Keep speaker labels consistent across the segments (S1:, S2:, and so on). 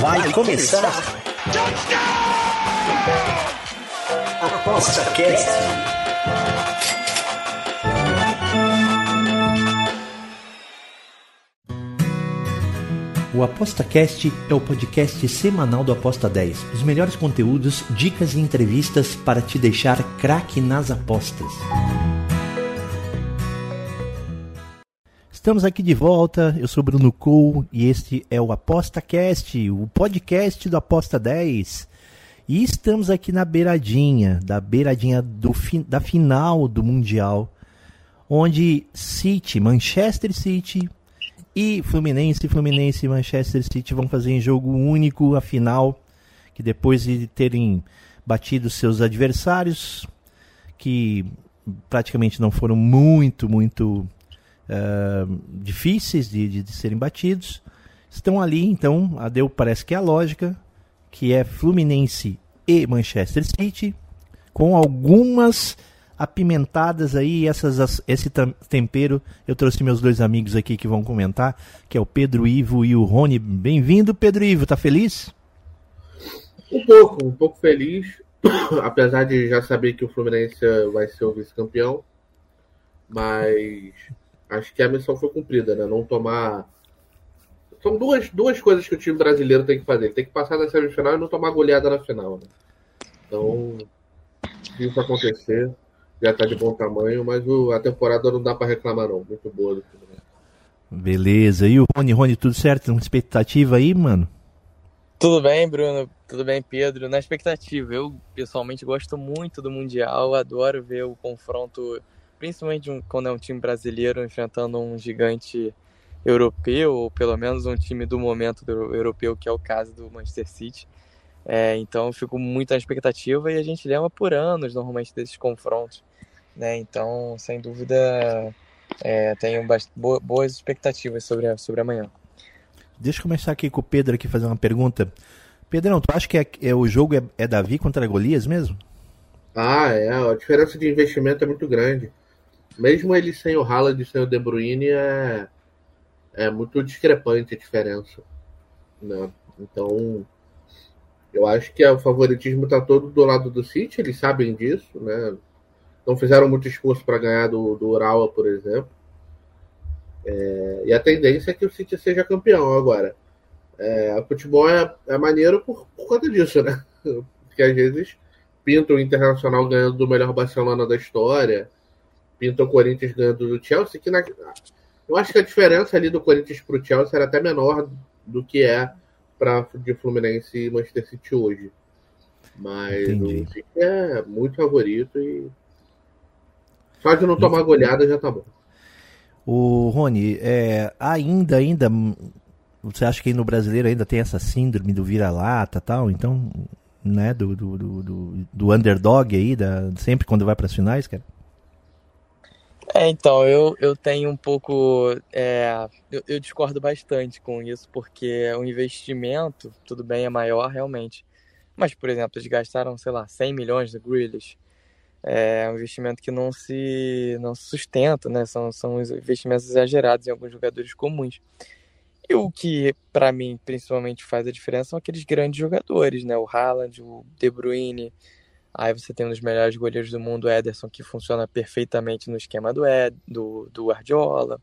S1: Vai começar. Aposta Cast. O ApostaCast é o podcast semanal do Aposta 10. Os melhores conteúdos, dicas e entrevistas para te deixar craque nas apostas. Estamos aqui de volta, eu sou Bruno Cole e este é o ApostaCast, o podcast do Aposta 10. E estamos aqui na beiradinha, da beiradinha do da final do Mundial, onde City, Manchester City e Fluminense, Fluminense e Manchester City vão fazer em jogo único a final, que depois de terem batido seus adversários, que praticamente não foram muito, muito uh, difíceis de, de, de, serem batidos, estão ali, então, a deu parece que é a lógica, que é Fluminense e Manchester City, com algumas apimentadas aí, essas, esse tempero. Eu trouxe meus dois amigos aqui que vão comentar, que é o Pedro Ivo e o Rony. Bem-vindo, Pedro Ivo, tá feliz?
S2: Um pouco, um pouco feliz, apesar de já saber que o Fluminense vai ser o vice-campeão, mas acho que a missão foi cumprida, né? Não tomar. São duas, duas coisas que o time brasileiro tem que fazer. Ele tem que passar na semifinal e não tomar goleada na final. Né? Então, se isso acontecer, já está de bom tamanho, mas o, a temporada não dá para reclamar não, muito boa do Fluminense.
S1: Beleza, e o Rony, Rony, tudo certo? Uma expectativa aí, mano?
S3: Tudo bem, Bruno, tudo bem, Pedro? Na expectativa, eu pessoalmente gosto muito do Mundial, adoro ver o confronto, principalmente um, quando é um time brasileiro enfrentando um gigante europeu, ou pelo menos um time do momento do europeu, que é o caso do Manchester City. É, então eu fico muito na expectativa e a gente leva por anos normalmente desses confrontos. Né? Então, sem dúvida, é, tenho boas expectativas sobre, sobre amanhã.
S1: Deixa eu começar aqui com o Pedro aqui fazer uma pergunta. Pedrão, tu acha que é, é o jogo é, é, Davi contra Golias mesmo?
S2: Ah, é. A diferença de investimento é muito grande. Mesmo ele sem o Haaland e sem o De Bruyne, é, é muito discrepante a diferença. Né? Então, eu acho que o favoritismo está todo do lado do City, eles sabem disso, né? Não fizeram muito esforço para ganhar do, do Urawa, por exemplo. É, e a tendência é que o City seja campeão agora. É, o futebol é, é maneiro por, por conta disso, né? Porque às vezes pinta o Internacional ganhando do melhor Barcelona da história, pinta o Corinthians ganhando do Chelsea, que na, eu acho que a diferença ali do Corinthians para o Chelsea era até menor do que é para de Fluminense e Manchester City hoje. Mas Entendi. o City é muito favorito e só de não tomar goleada já tá bom.
S1: O Rony, é, ainda, ainda, você acha que no brasileiro ainda tem essa síndrome do vira-lata tal? Então, né, do, do, do, do, underdog aí, da, sempre quando vai para as finais, cara?
S3: É, então, eu, eu tenho um pouco. É, eu, eu, discordo bastante com isso, porque o investimento, tudo bem, é maior realmente. Mas, por exemplo, eles gastaram, sei lá, 100 milhões de Grealish é um investimento que não se, não se sustenta, né? São, são investimentos exagerados em alguns jogadores comuns. E o que, para mim, principalmente faz a diferença são aqueles grandes jogadores, né? O Haaland, o De Bruyne. Aí você tem um dos melhores goleiros do mundo, Ederson, que funciona perfeitamente no esquema do, Ed, do, do Guardiola.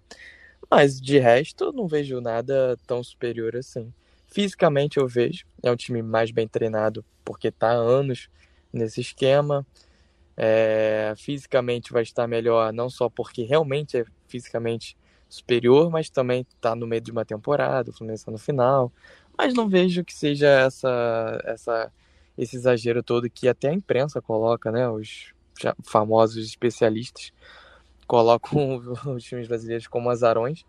S3: Mas, de resto, eu não vejo nada tão superior assim. Fisicamente, eu vejo. É um time mais bem treinado, porque está há anos nesse esquema é, fisicamente vai estar melhor, não só porque realmente é fisicamente superior, mas também está no meio de uma temporada, o Fluminense tá no final. Mas não vejo que seja essa, essa, esse exagero todo que até a imprensa coloca, né? Os famosos especialistas colocam os times brasileiros como azarões.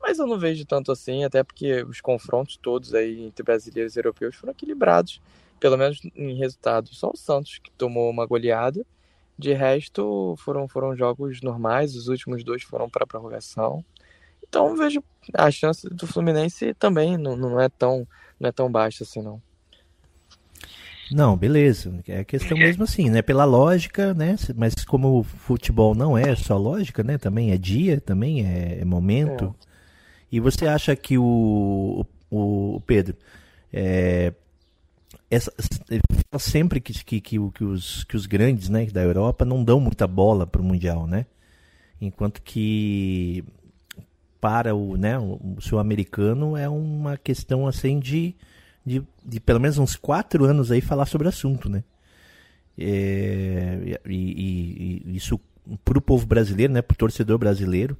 S3: Mas eu não vejo tanto assim, até porque os confrontos todos aí entre brasileiros e europeus foram equilibrados, pelo menos em resultado. Só o Santos que tomou uma goleada de resto, foram, foram jogos normais, os últimos dois foram para prorrogação. Então vejo a chance do Fluminense também não, não é tão não é tão baixa assim não.
S1: Não, beleza. É questão mesmo assim, né? Pela lógica, né? Mas como o futebol não é só lógica, né? Também é dia, também é, é momento. É. E você acha que o, o, o Pedro, é, essa, sempre que, que, que, que, os, que os grandes né, da Europa não dão muita bola para o Mundial, né? Enquanto que para o, né, o sul-americano é uma questão assim de, de, de, pelo menos uns quatro anos aí falar sobre o assunto, né? É, e, e, e isso para o povo brasileiro, né, para o torcedor brasileiro,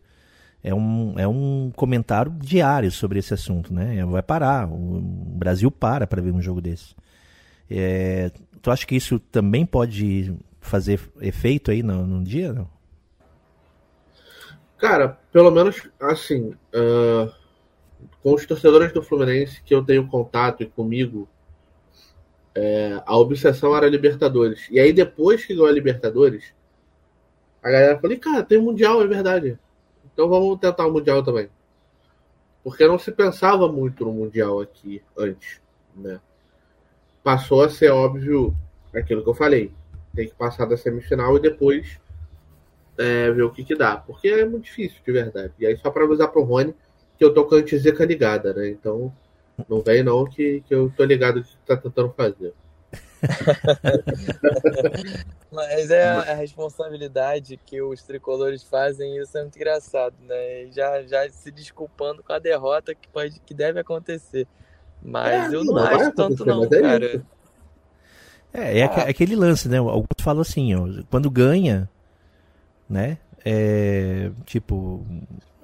S1: é um, é um comentário diário sobre esse assunto, né? Vai parar, o Brasil para para ver um jogo desse. É, tu acha que isso também pode fazer efeito aí no, no dia? Não?
S2: Cara, pelo menos assim, uh, com os torcedores do Fluminense que eu tenho contato e comigo, é, a obsessão era Libertadores. E aí depois que ganhou a Libertadores, a galera falou, cara, tem Mundial, é verdade. Então vamos tentar o Mundial também. Porque não se pensava muito no Mundial aqui antes, né? Passou a ser óbvio aquilo que eu falei. Tem que passar da semifinal e depois é, ver o que que dá. Porque é muito difícil, de verdade. E aí só para avisar pro Rony que eu tô com a antizeca ligada, né? Então não vem não que, que eu tô ligado o que tá tentando fazer.
S3: Mas é a responsabilidade que os tricolores fazem, isso é muito engraçado, né? Já, já se desculpando com a derrota que, pode, que deve acontecer. Mas é, eu não, não acho tanto, não, é cara.
S1: É, é, ah. aquele lance, né? Augusto falou assim, ó, quando ganha, né? É, tipo,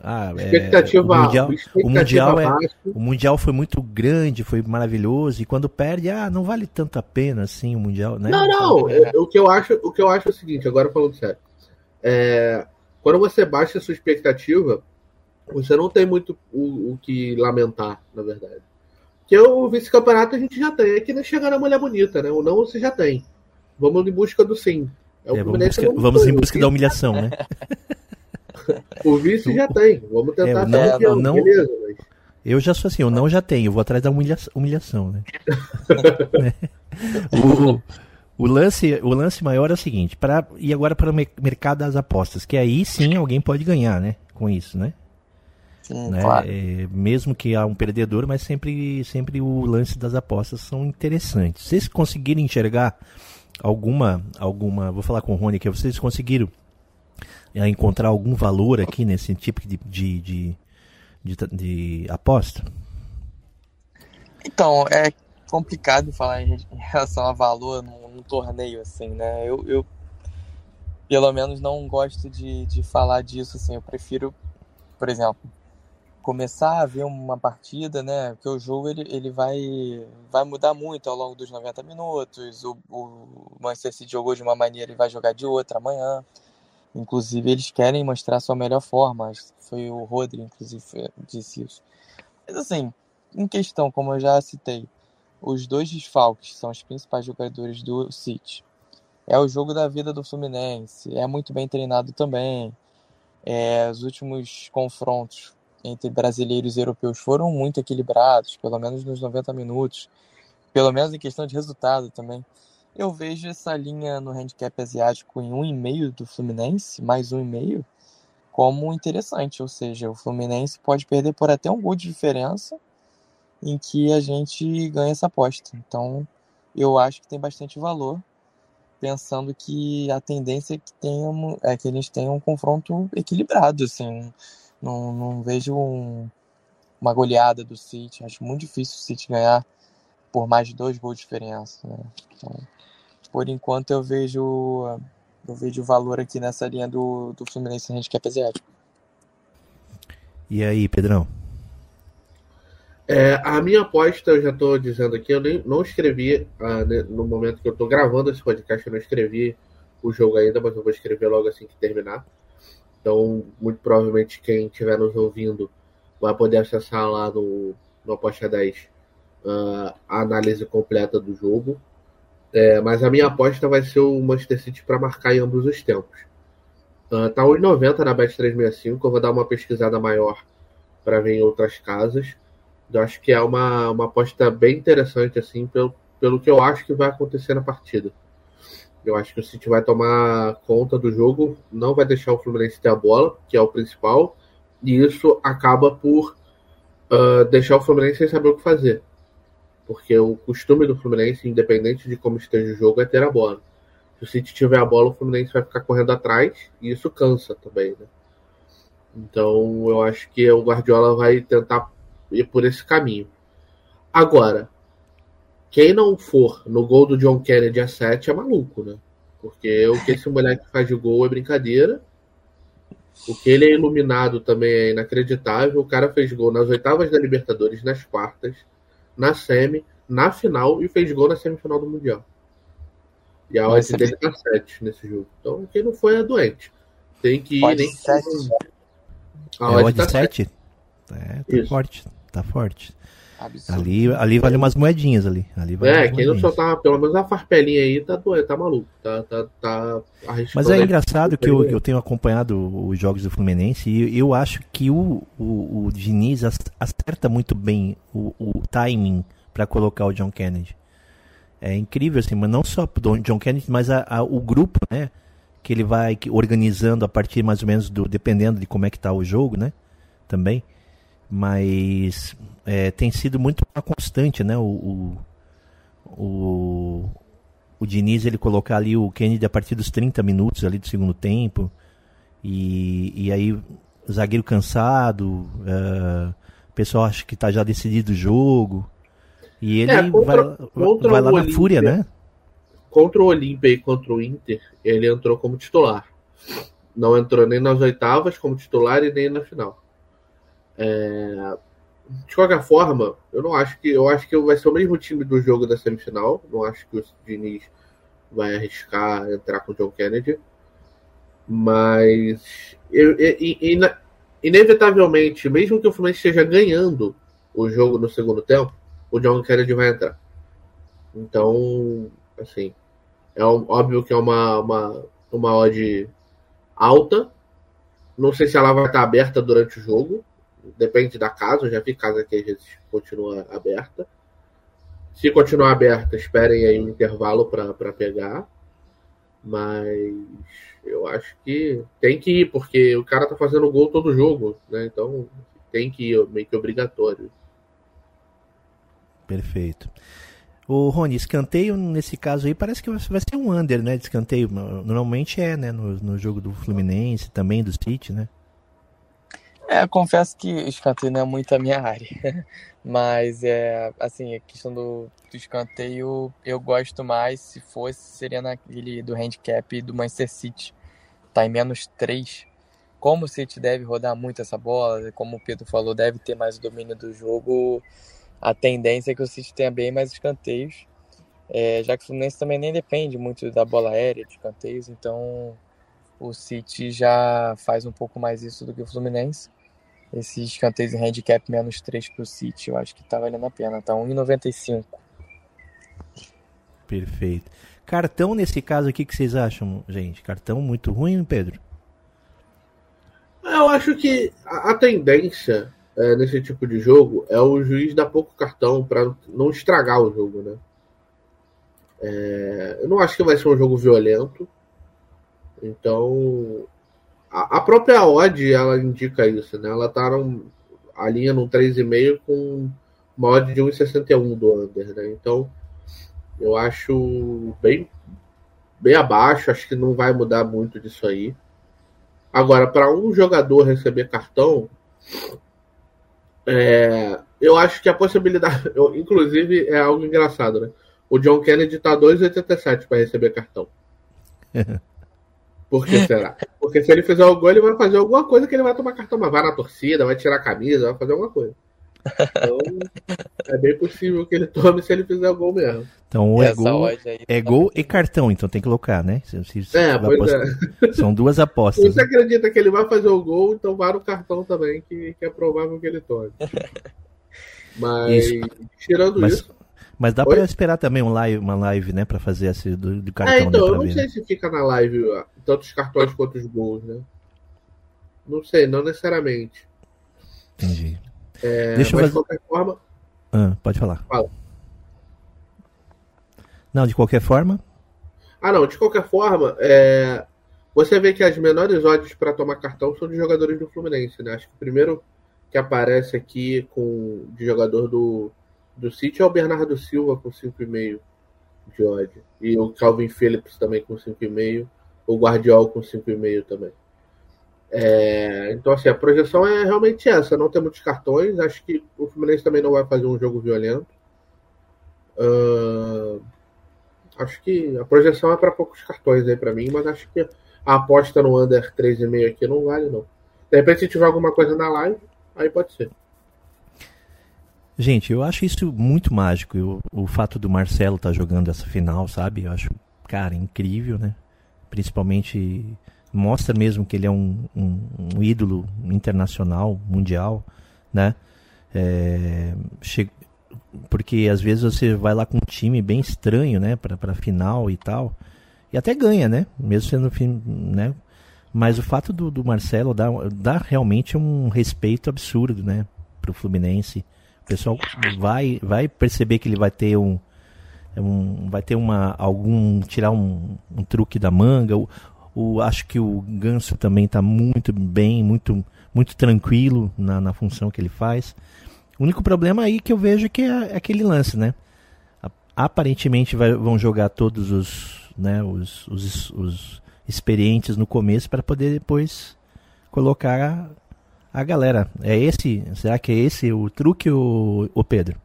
S1: ah, expectativa, é, o mundial, o mundial, é, o mundial foi muito grande, foi maravilhoso e quando perde, ah, não vale tanto a pena assim o mundial, né?
S2: Não, não. É, o que eu acho, o que eu acho é o seguinte, agora falando sério, é, quando você baixa a sua expectativa, você não tem muito o, o que lamentar, na verdade. Porque o vice-campeonato a gente já tem, é que nem chegar na mulher bonita, né? O não você já tem. Vamos em busca do sim.
S1: É, é vamos, busca, vamos em busca da humilhação, né?
S2: o vice já tem. Vamos tentar é,
S1: não, não, não, beleza, mas... Eu já sou assim, eu não já tenho, eu vou atrás da humilha humilhação, né? o, o, lance, o lance maior é o seguinte, para e agora para o mercado das apostas, que aí sim alguém pode ganhar, né? Com isso, né?
S3: Sim, né? Claro.
S1: É, mesmo que há um perdedor, mas sempre, sempre o lance das apostas são interessantes. Vocês conseguirem enxergar alguma, alguma, vou falar com o Rony aqui, vocês conseguiram a encontrar algum valor aqui nesse tipo de, de, de, de, de aposta?
S3: Então, é complicado falar em, relação a valor num, num torneio assim, né? Eu, eu, pelo menos não gosto de, de falar disso assim. Eu prefiro, por exemplo, começar a ver uma partida, né? Porque o jogo ele, ele vai, vai mudar muito ao longo dos 90 minutos. O, o Manchester City jogou de uma maneira e vai jogar de outra amanhã. Inclusive, eles querem mostrar sua melhor forma. Foi o Rodri, inclusive, disse isso. Mas assim, em questão, como eu já citei, os dois desfalques são os principais jogadores do City. É o jogo da vida do Fluminense. É muito bem treinado também. É, os últimos confrontos entre brasileiros e europeus foram muito equilibrados, pelo menos nos 90 minutos. Pelo menos em questão de resultado também. Eu vejo essa linha no handicap asiático em 1,5 do Fluminense, mais 1,5, como interessante. Ou seja, o Fluminense pode perder por até um gol de diferença em que a gente ganha essa aposta. Então, eu acho que tem bastante valor, pensando que a tendência é que, tenham, é que eles tenham um confronto equilibrado. Assim, não, não vejo um, uma goleada do City. Acho muito difícil o City ganhar por mais de dois gols de diferença. Né? Então, por enquanto eu vejo eu vejo valor aqui nessa linha do, do Fluminense Handicap Asiático.
S1: E aí, Pedrão?
S2: É, a minha aposta, eu já estou dizendo aqui, eu nem, não escrevi ah, né, no momento que eu estou gravando esse podcast, eu não escrevi o jogo ainda, mas eu vou escrever logo assim que terminar. Então, muito provavelmente quem estiver nos ouvindo vai poder acessar lá no, no Aposta 10 uh, ah, a análise completa do jogo. É, mas a minha aposta vai ser o Manchester City para marcar em ambos os tempos. Uh, tá 1,90 na Bet365. Eu vou dar uma pesquisada maior para ver em outras casas. Eu acho que é uma, uma aposta bem interessante, assim, pelo, pelo que eu acho que vai acontecer na partida. Eu acho que o City vai tomar conta do jogo, não vai deixar o Fluminense ter a bola, que é o principal, e isso acaba por uh, deixar o Fluminense sem saber o que fazer. Porque o costume do Fluminense, independente de como esteja o jogo, é ter a bola. Se o City tiver a bola, o Fluminense vai ficar correndo atrás e isso cansa também, né? Então eu acho que o Guardiola vai tentar ir por esse caminho. Agora, quem não for no gol do John Kennedy a 7 é maluco, né? Porque o que esse moleque faz de gol é brincadeira. O que ele é iluminado também é inacreditável. O cara fez gol nas oitavas da Libertadores, nas quartas, na semi, na final e fez gol na semifinal do Mundial. E a odd dele tá 7 nesse jogo. Então quem não foi é doente. Tem que ir
S3: Pode
S2: nem.
S3: 7.
S1: A é odd tá 7? É, tá Isso. forte. Tá forte. Absurdo. Ali, ali vale umas moedinhas ali. ali vale
S2: é, quem não soltar pelo menos a farpelinha aí tá doido, tá maluco. Tá, tá, tá
S1: Mas é engraçado que eu, eu tenho acompanhado os jogos do Fluminense e eu acho que o, o, o Diniz acerta muito bem o, o timing para colocar o John Kennedy. É incrível, assim, mas não só o John Kennedy, mas a, a, o grupo, né? Que ele vai organizando a partir mais ou menos do. dependendo de como é que tá o jogo, né? Também. Mas é, tem sido muito constante, né? O, o, o, o Diniz ele colocar ali o Kennedy a partir dos 30 minutos ali do segundo tempo. E, e aí, zagueiro cansado, uh, o pessoal acha que está já decidido o jogo. E ele é, contra, vai, contra vai lá na Fúria, né?
S2: Contra o Olímpia e contra o Inter, ele entrou como titular. Não entrou nem nas oitavas como titular e nem na final. É... De qualquer forma, eu não acho que. Eu acho que vai ser o mesmo time do jogo da semifinal. Não acho que o Diniz vai arriscar entrar com o John Kennedy. Mas inevitavelmente, mesmo que o Fluminense esteja ganhando o jogo no segundo tempo, o John Kennedy vai entrar. Então, assim, é óbvio que é uma, uma, uma odd alta. Não sei se ela vai estar aberta durante o jogo. Depende da casa. Eu já vi casa que às vezes continua aberta. Se continuar aberta, esperem aí um intervalo para pegar. Mas eu acho que tem que ir, porque o cara tá fazendo gol todo jogo, né? Então tem que ir, meio que obrigatório.
S1: Perfeito. O Rony, escanteio nesse caso aí parece que vai ser um under, né? De escanteio. Normalmente é, né? No, no jogo do Fluminense, também do City, né?
S3: É, confesso que escanteio não é muito a minha área. Mas é assim, a questão do, do escanteio eu gosto mais se fosse, seria naquele do handicap do Manchester City. Tá em menos 3. Como o City deve rodar muito essa bola, como o Pedro falou, deve ter mais domínio do jogo a tendência é que o City tenha bem mais escanteios, é, já que o Fluminense também nem depende muito da bola aérea de escanteios, então o City já faz um pouco mais isso do que o Fluminense. Esses escanteios em handicap menos 3 para o City, eu acho que tá valendo a pena, tá 1,95.
S1: Perfeito. Cartão nesse caso aqui, que vocês acham, gente? Cartão muito ruim, Pedro?
S2: Eu acho que a tendência é, nesse tipo de jogo é o juiz dar pouco cartão para não estragar o jogo, né? É, eu não acho que vai ser um jogo violento. Então, a, própria odd ela indica isso, né? Ela tá a linha no 3,5 com uma odd de 1,61 do under, né? Então, eu acho bem bem abaixo, acho que não vai mudar muito disso aí. Agora, para um jogador receber cartão, é, eu acho que a possibilidade, eu, inclusive, é algo engraçado, né? O John Kennedy tá 2,87 para receber cartão. Por que será? Porque se ele fizer o gol, ele vai fazer alguma coisa que ele vai tomar cartão, mas vai na torcida, vai tirar a camisa, vai fazer alguma coisa. Então, é bem possível que ele tome se ele fizer o gol mesmo.
S1: Então, é gol, é tá gol e cartão, então tem que colocar, né? Se,
S2: se, é, pois é.
S1: São duas apostas.
S2: Se você acredita que ele vai fazer o gol, então vá no cartão também, que, que é provável que ele tome. Mas, isso. tirando
S1: mas,
S2: isso.
S1: Mas dá para esperar também um live, uma live, né? Pra fazer esse do, do cartão. É,
S2: então,
S1: né,
S2: eu não ver, sei né? se fica na live tanto os cartões quanto os gols, né? Não sei, não necessariamente.
S1: Entendi.
S2: É, Deixa eu fazer... de qualquer forma.
S1: Ah, pode falar.
S2: Fala.
S1: Não, de qualquer forma.
S2: Ah, não, de qualquer forma, é... você vê que as menores odds para tomar cartão são de jogadores do Fluminense, né? Acho que o primeiro que aparece aqui com de jogador do, do City é o Bernardo Silva com 5,5 de ódio. E o Calvin Phillips também com 5,5. O Guardiol com 5,5 também. É, então, assim, a projeção é realmente essa. Não tem muitos cartões. Acho que o Fluminense também não vai fazer um jogo violento. Uh, acho que a projeção é para poucos cartões aí para mim, mas acho que a aposta no under 3,5 aqui não vale, não. De repente, se tiver alguma coisa na live, aí pode ser.
S1: Gente, eu acho isso muito mágico. Eu, o fato do Marcelo estar tá jogando essa final, sabe? Eu acho, cara, incrível, né? Principalmente mostra mesmo que ele é um, um, um ídolo internacional, mundial, né? É, che... Porque às vezes você vai lá com um time bem estranho, né? Pra, pra final e tal. E até ganha, né? Mesmo sendo né? Mas o fato do, do Marcelo dá, dá realmente um respeito absurdo, né? Pro Fluminense. Pessoal vai, vai perceber que ele vai ter um, um vai ter uma algum tirar um, um truque da manga o, o, acho que o Ganso também está muito bem, muito, muito tranquilo na, na função que ele faz. O único problema aí que eu vejo é que é, é aquele lance, né? Aparentemente vai, vão jogar todos os, né, os, os, os experientes no começo para poder depois colocar a, galera. É esse? Será que é esse o truque, o, o Pedro?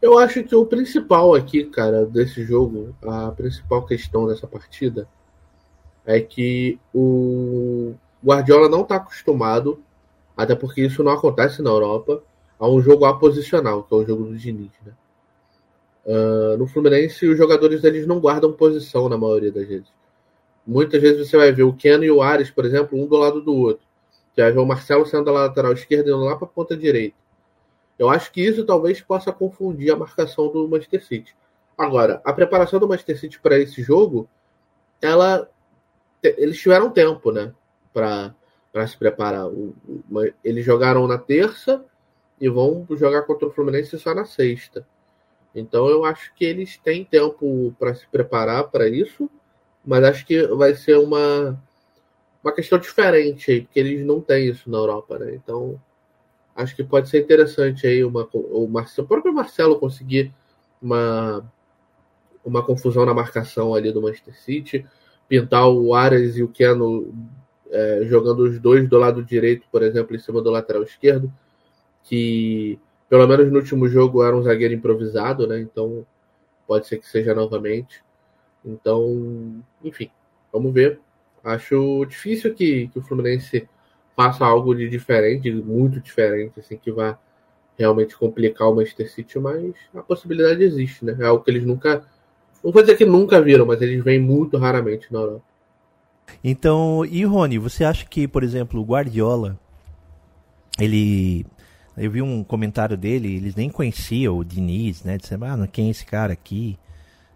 S2: Eu acho que o principal aqui, cara, desse jogo, a principal questão dessa partida é que o Guardiola não está acostumado, até porque isso não acontece na Europa, a um jogo aposicional, que é o jogo do Diniz, né? Uh, no Fluminense, os jogadores eles não guardam posição na maioria das vezes. Muitas vezes você vai ver o Keno e o Ares, por exemplo, um do lado do outro. Ver o Marcelo sendo da lateral esquerda indo lá para a ponta direita. Eu acho que isso talvez possa confundir a marcação do Manchester City. Agora, a preparação do Manchester City para esse jogo, ela eles tiveram tempo, né, para se preparar. Eles jogaram na terça e vão jogar contra o Fluminense só na sexta. Então eu acho que eles têm tempo para se preparar para isso, mas acho que vai ser uma uma questão diferente aí, porque eles não têm isso na Europa, né? Então acho que pode ser interessante aí uma, o, Marcelo, o próprio Marcelo conseguir uma, uma confusão na marcação ali do Manchester City, pintar o Ares e o Keno é, jogando os dois do lado direito, por exemplo, em cima do lateral esquerdo, que pelo menos no último jogo era um zagueiro improvisado, né? Então pode ser que seja novamente. Então, enfim, vamos ver. Acho difícil que, que o Fluminense faça algo de diferente, muito diferente, assim, que vá realmente complicar o Manchester City, mas a possibilidade existe, né? É algo que eles nunca. Não vou dizer que nunca viram, mas eles vêm muito raramente na Europa.
S1: Então, e Rony, você acha que, por exemplo, o Guardiola, ele. Eu vi um comentário dele, eles nem conheciam o Diniz, né? Disseram, ah, quem é esse cara aqui?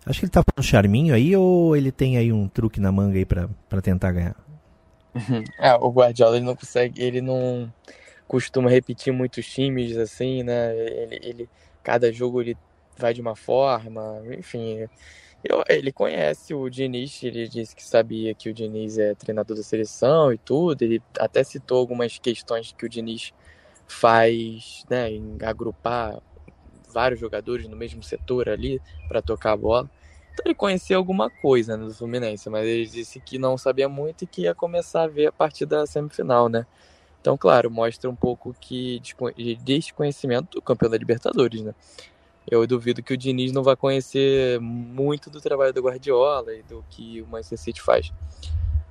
S1: Acho que ele tá falando charminho aí ou ele tem aí um truque na manga aí pra tentar ganhar?
S3: É, o Guardiola ele não consegue, ele não costuma repetir muitos times assim, né? Ele, ele cada jogo ele vai de uma forma, enfim. Eu, ele conhece o Diniz, ele disse que sabia que o Diniz é treinador da seleção e tudo. Ele até citou algumas questões que o Diniz faz, né, em agrupar vários jogadores no mesmo setor ali para tocar a bola. Então ele conhecia alguma coisa né, do Fluminense, mas ele disse que não sabia muito e que ia começar a ver a partir da semifinal, né? Então, claro, mostra um pouco que de desconhecimento do campeão da Libertadores, né? Eu duvido que o Diniz não vai conhecer muito do trabalho do Guardiola e do que o Manchester City faz.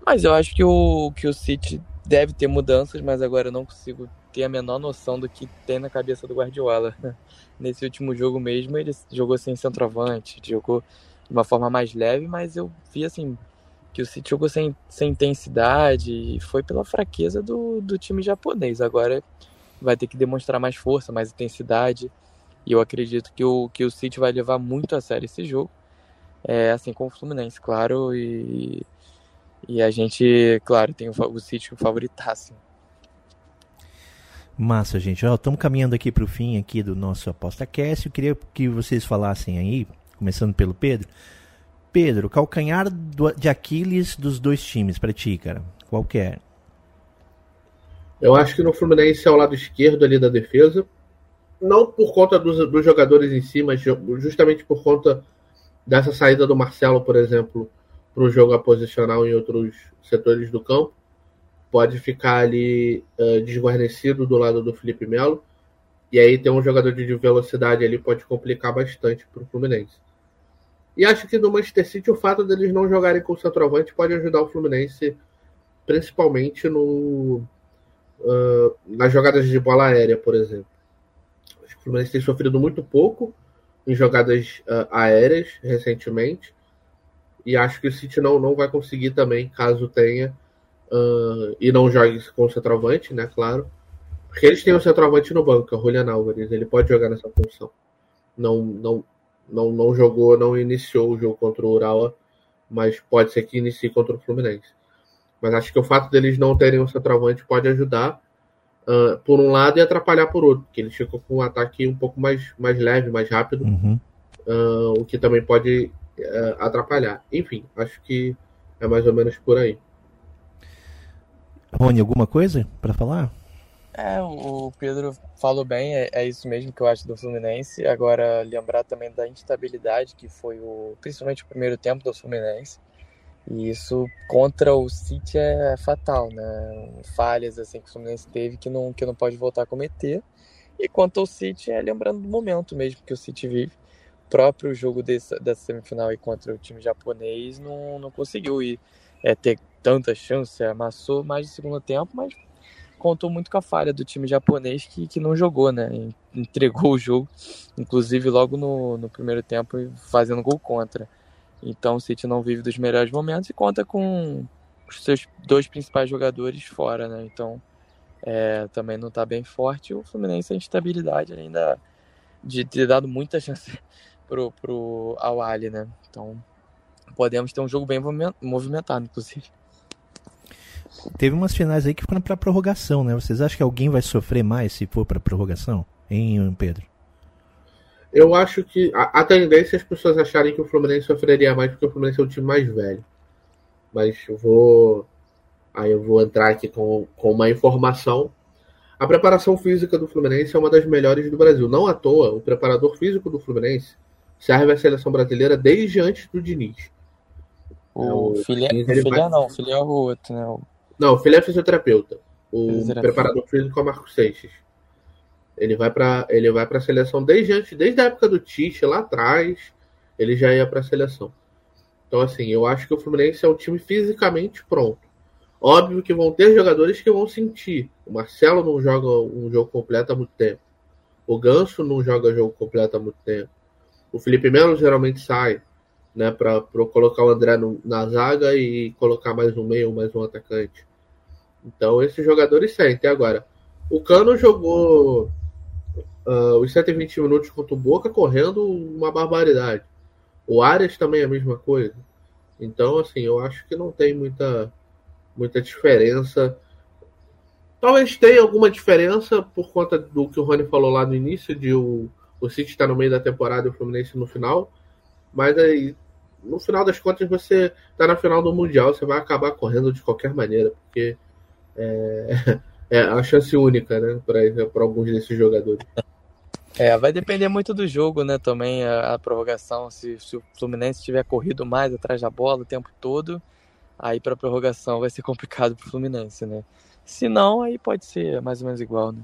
S3: Mas eu acho que o, que o City deve ter mudanças, mas agora eu não consigo ter a menor noção do que tem na cabeça do Guardiola. Nesse último jogo mesmo, ele jogou sem centroavante, jogou de uma forma mais leve, mas eu vi assim que o City jogou sem, sem intensidade e foi pela fraqueza do, do time japonês. Agora vai ter que demonstrar mais força, mais intensidade. E eu acredito que o, que o City vai levar muito a sério esse jogo. É, assim como o Fluminense, claro. E, e a gente, claro, tem o, o City favoritasse.
S1: Massa, gente. Estamos caminhando aqui para o fim aqui do nosso Aposta Cast. Eu queria que vocês falassem aí, começando pelo Pedro. Pedro, calcanhar do, de Aquiles dos dois times para ti, cara. Qual que é?
S2: Eu acho que no Fluminense é o lado esquerdo ali da defesa. Não por conta dos, dos jogadores em si, mas justamente por conta dessa saída do Marcelo, por exemplo, para o jogo posicional em outros setores do campo. Pode ficar ali uh, desguarnecido do lado do Felipe Melo. E aí ter um jogador de velocidade ali pode complicar bastante para o Fluminense. E acho que no Manchester City o fato deles não jogarem com o centroavante pode ajudar o Fluminense, principalmente no, uh, nas jogadas de bola aérea, por exemplo. O Fluminense tem sofrido muito pouco em jogadas uh, aéreas recentemente. E acho que o City não, não vai conseguir também, caso tenha, uh, e não jogue com o centroavante, né? Claro porque eles têm o centroavante no banco, é o Julian Álvares, ele pode jogar nessa função. Não, não, não, não jogou, não iniciou o jogo contra o Urawa, mas pode ser que inicie contra o Fluminense. Mas acho que o fato deles não terem um centroavante pode ajudar uh, por um lado e atrapalhar por outro, porque eles ficam com um ataque um pouco mais, mais leve, mais rápido, uhum. uh, o que também pode uh, atrapalhar. Enfim, acho que é mais ou menos por aí.
S1: Rony, alguma coisa para falar?
S3: É, o Pedro falou bem, é, é, isso mesmo que eu acho do Fluminense. Agora, lembrar também da instabilidade que foi o, principalmente o primeiro tempo do Fluminense. E isso contra o City é fatal, né? Falhas assim que o Fluminense teve que não, que não pode voltar a cometer. E quanto ao City, é lembrando do momento mesmo que o City vive. O próprio jogo dessa, dessa semifinal aí contra o time japonês não, não conseguiu ir, é, ter tanta chance, amassou mais de segundo tempo, mas contou muito com a falha do time japonês que, que não jogou, né? Entregou o jogo, inclusive logo no, no primeiro tempo, fazendo gol contra. Então o City não vive dos melhores momentos e conta com os seus dois principais jogadores fora, né? Então é, também não está bem forte. O Fluminense a instabilidade ainda de ter dado muita chance pro, pro Awali, né? Então podemos ter um jogo bem movimentado, inclusive.
S1: Teve umas finais aí que foram para prorrogação, né? Vocês acham que alguém vai sofrer mais se for para prorrogação? Hein, Pedro?
S2: Eu acho que a, a, tendência é as pessoas acharem que o Fluminense sofreria mais porque o Fluminense é o time mais velho. Mas eu vou. Aí eu vou entrar aqui com, com uma informação. A preparação física do Fluminense é uma das melhores do Brasil. Não à toa, o preparador físico do Fluminense serve a seleção brasileira desde antes do Diniz.
S3: O, é, o Filha, vai... não, o Filha é o outro, né? O...
S2: Não, o filho é fisioterapeuta. O fisioterapeuta. preparador físico é o Marcos Seixas. Ele vai para ele vai para a seleção desde antes, desde a época do Tite lá atrás, ele já ia para a seleção. Então assim, eu acho que o Fluminense é um time fisicamente pronto. Óbvio que vão ter jogadores que vão sentir. O Marcelo não joga um jogo completo há muito tempo. O Ganso não joga jogo completo há muito tempo. O Felipe Melo geralmente sai, né, para colocar o André no, na zaga e colocar mais um meio, mais um atacante. Então esses jogadores sentem. Agora, o Cano jogou uh, os 120 minutos contra o Boca correndo uma barbaridade. O Arias também é a mesma coisa. Então, assim, eu acho que não tem muita, muita diferença. Talvez tenha alguma diferença por conta do que o Rony falou lá no início, de o, o City estar tá no meio da temporada e o Fluminense no final. Mas aí, no final das contas, você está na final do Mundial, você vai acabar correndo de qualquer maneira, porque é, é a chance única, né, para alguns desses jogadores.
S3: É, vai depender muito do jogo, né, também a, a prorrogação, se, se, o Fluminense tiver corrido mais atrás da bola o tempo todo, aí para prorrogação vai ser complicado para o Fluminense, né? Se não, aí pode ser mais ou menos igual, né?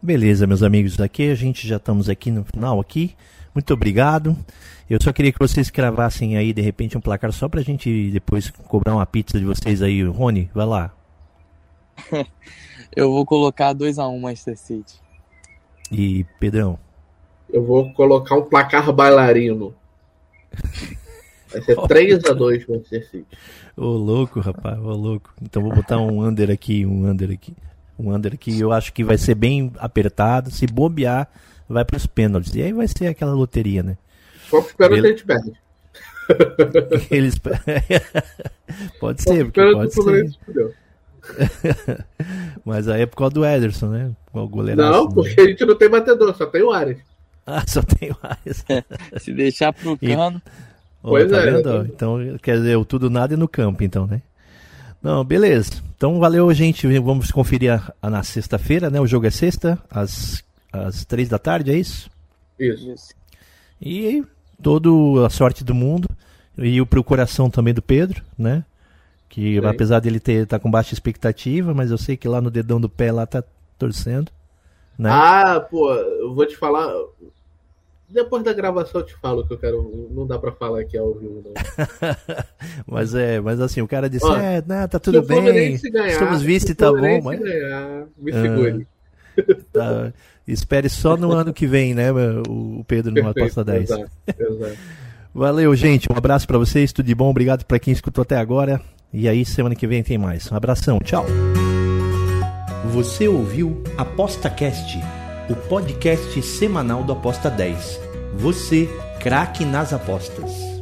S1: Beleza, meus amigos, aqui a gente já estamos aqui no final aqui. Muito obrigado. Eu só queria que vocês cravassem aí, de repente, um placar só pra gente depois cobrar uma pizza de vocês aí. Rony, vai lá.
S3: Eu vou colocar 2x1 um Manchester City.
S1: E Pedrão?
S2: Eu vou colocar um placar bailarino. Vai ser 3x2 Manchester City.
S1: Ô louco, rapaz, ô louco. Então vou botar um under aqui, um under aqui. Um under aqui, eu acho que vai ser bem apertado. Se bobear, vai para os pênaltis. E aí vai ser aquela loteria, né?
S2: Só os pênaltis a gente perde.
S1: Eles... pode ser, porque pode ser. Mas aí é por causa do Ederson, né? O
S2: goleiraço, não, né? porque né? a gente não tem batedor, só tem o Ares.
S1: Ah, só tem o Ares.
S3: Se deixar pro cano.
S1: E... Oh, pois tá é. Vendo? Então, quer dizer, o tudo nada é no campo, então, né? Não, beleza. Então valeu, gente. Vamos conferir a, a na sexta-feira, né? O jogo é sexta, às, às três da tarde, é isso?
S2: Isso.
S3: Isso.
S1: E toda a sorte do mundo. E pro coração também do Pedro, né? Que
S2: Sim.
S1: apesar dele ter tá com baixa expectativa, mas eu sei que lá no dedão do pé lá tá torcendo. Né?
S2: Ah, pô, eu vou te falar. Depois da gravação eu te falo que eu quero. Não dá pra falar aqui ao vivo, não.
S1: Mas é, mas assim, o cara disse,
S2: Ó,
S1: é, né, tá tudo
S2: o
S1: bem.
S2: Ganhar,
S1: Estamos vice,
S2: se o
S1: tá bom, mas
S2: ganhar, me
S1: Ah,
S2: segure.
S1: tá, espere só no ano que vem, né, o Pedro numa aposta 10.
S2: Exato, exato.
S1: Valeu, gente. Um abraço pra vocês, tudo de bom. Obrigado pra quem escutou até agora. E aí, semana que vem tem mais. Um abração, tchau. Você ouviu Aposta Cast, o podcast semanal do Aposta 10. Você, craque nas apostas.